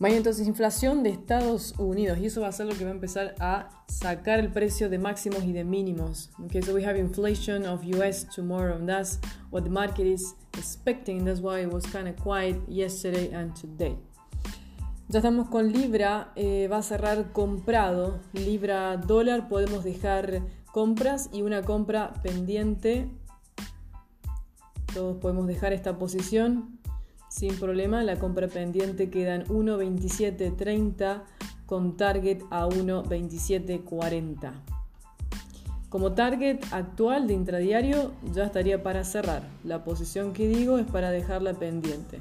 Vaya entonces inflación de Estados Unidos y eso va a ser lo que va a empezar a sacar el precio de máximos y de mínimos. Okay, so we have inflation of US tomorrow and that's what the market is expecting. That's why it was kind of quiet yesterday and today. Ya estamos con Libra, eh, va a cerrar comprado. Libra dólar podemos dejar compras y una compra pendiente. Todos podemos dejar esta posición sin problema, la compra pendiente queda en 1.2730 con target a 1.2740. Como target actual de intradiario ya estaría para cerrar. La posición que digo es para dejarla pendiente.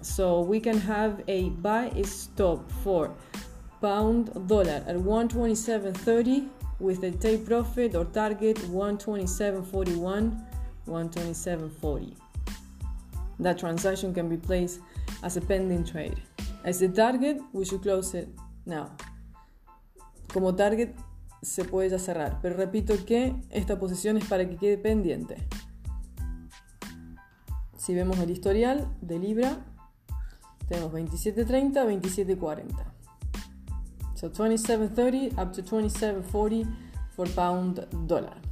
So we can have a buy stop for pound dollar at 127.30 with a take profit or target 127.41, 127.40. That transaction can be placed as a pending trade. As the target, we should close it now. Como target se puede ya cerrar, pero repito que esta posición es para que quede pendiente. Si vemos el historial de Libra, tenemos 27.30, 27.40. So 27.30 up to 27.40 for pound dollar.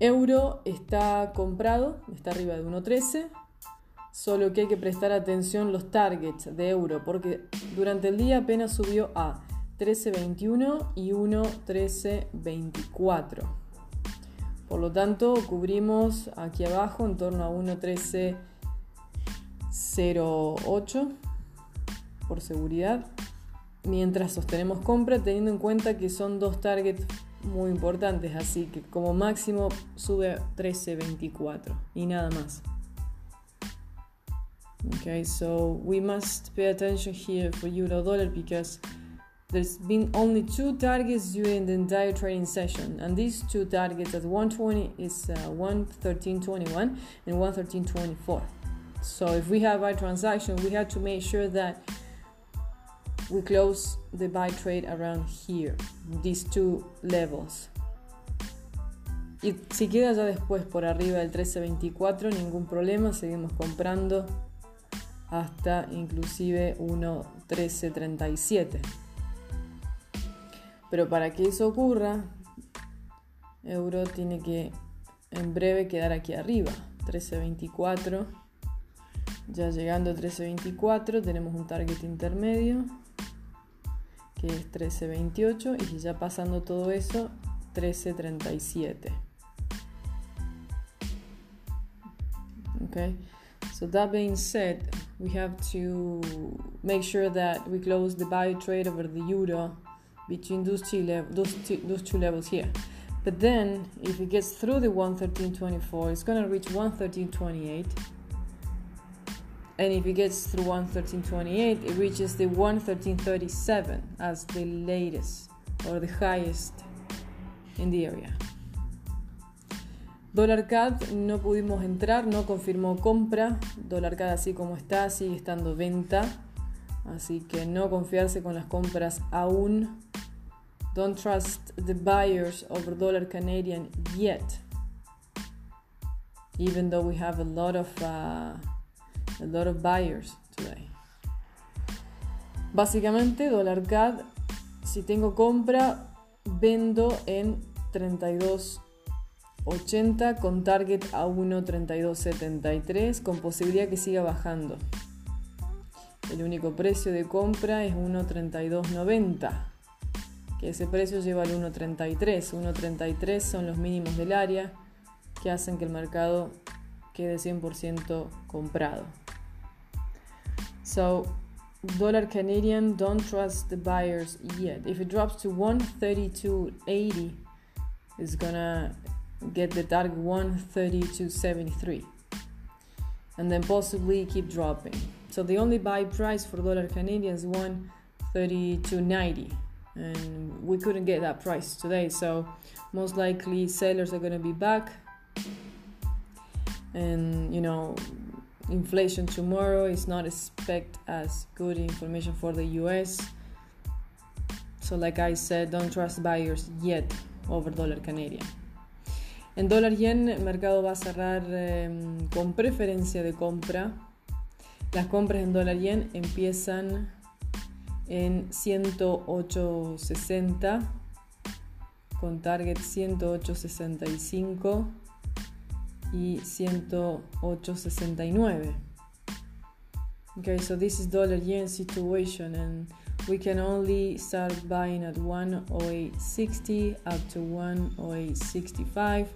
Euro está comprado, está arriba de 1.13, solo que hay que prestar atención los targets de euro, porque durante el día apenas subió a 13.21 y 1.13.24. Por lo tanto, cubrimos aquí abajo en torno a 1.13.08 por seguridad, mientras sostenemos compra, teniendo en cuenta que son dos targets muy importantes, así que como máximo sube 13.24 y nada más. Okay, so we must pay attention here for euro dollar because there's been only two targets during the entire trading session, and these two targets at 120 is uh, 113.21 and 113.24. So if we have a transaction, we have to make sure that we close the buy trade around here, these two levels. Y si queda ya después por arriba del 13.24, ningún problema, seguimos comprando hasta inclusive 1.1337. Pero para que eso ocurra, euro tiene que en breve quedar aquí arriba, 13.24. Ya llegando a 13.24 tenemos un target intermedio que es 13.28 y ya pasando todo eso 13.37 okay so that being said we have to make sure that we close the buy trade over the euro between those two, those two, those two levels here. But then if it gets through the 113.24 it's going to reach 113.28 and if it gets through 113.28 it reaches the 113.37 as the latest or the highest in the area Dólar CAD no pudimos entrar, no confirmó compra. Dólar CAD así como está, sigue estando venta. Así que no confiarse con las compras aún. Don't trust the buyers over dollar Canadian yet. Even though we have a lot of uh, a lot of buyers today. Básicamente, dólar CAD, si tengo compra, vendo en 32.80 con target a 1.3273 con posibilidad que siga bajando. El único precio de compra es 1.3290, que ese precio lleva al 1.33. 1.33 son los mínimos del área que hacen que el mercado quede 100% comprado. So, dollar Canadian, don't trust the buyers yet. If it drops to 132.80, it's gonna get the target 132.73 and then possibly keep dropping. So the only buy price for dollar Canadian is 132.90 and we couldn't get that price today. So most likely sellers are to be back and you know inflation tomorrow is not expect as good information for the US. So like I said, don't trust buyers yet over dollar Canadian. En dólar yen el mercado va a cerrar eh, con preferencia de compra. Las compras en dólar yen empiezan en 108.60 con target 108.65 y 108.69. Okay, so this is dollar yen situation and we can only start buying at 108.60 up to 108.65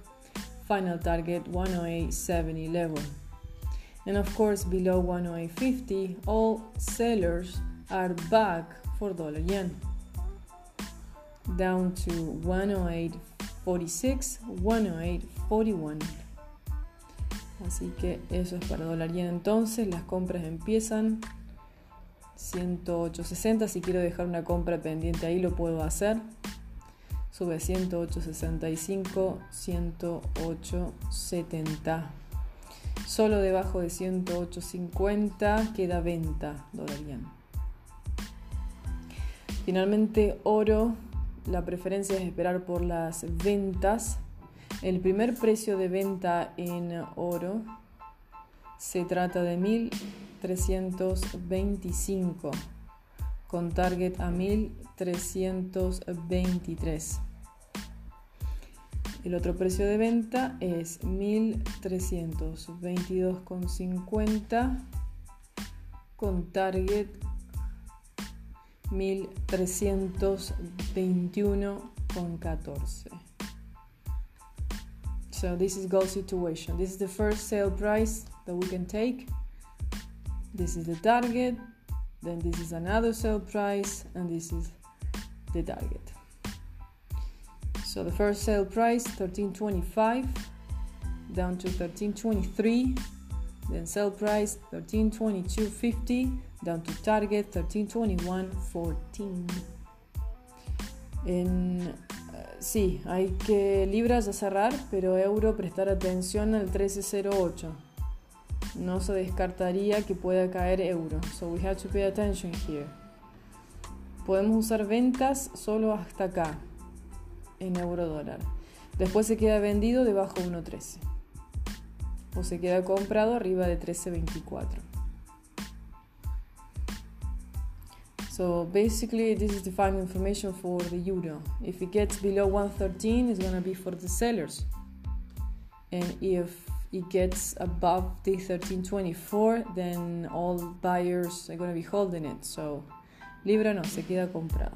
final target 108.70 level and of course below 108.50 all sellers are back for dollar yen down to 108.46 108.41 así que eso es para dólar. Entonces las compras empiezan. 108.60 si quiero dejar una compra pendiente ahí lo puedo hacer. Sube 108.65 108.70 solo debajo de 108.50 queda venta dólar yen. Finalmente oro. La preferencia es esperar por las ventas el primer precio de venta en oro se trata de 1325 con target a 1323. El otro precio de venta es 1322,50 con target 1321,14. So this is goal situation. This is the first sale price that we can take. This is the target. Then this is another sale price, and this is the target. So the first sale price 1325 down to 1323. Then sale price 1322.50 down to target 1321.14. En Sí, hay que libras a cerrar, pero euro prestar atención al 1308. No se descartaría que pueda caer euro. So we have to pay attention here. Podemos usar ventas solo hasta acá, en euro dólar. Después se queda vendido debajo de 1.13. O se queda comprado arriba de 13.24. So basically, this is the final information for the euro. If it gets below 113, it's gonna be for the sellers, and if it gets above the 1324, then all buyers are gonna be holding it. So Libra no se queda comprado.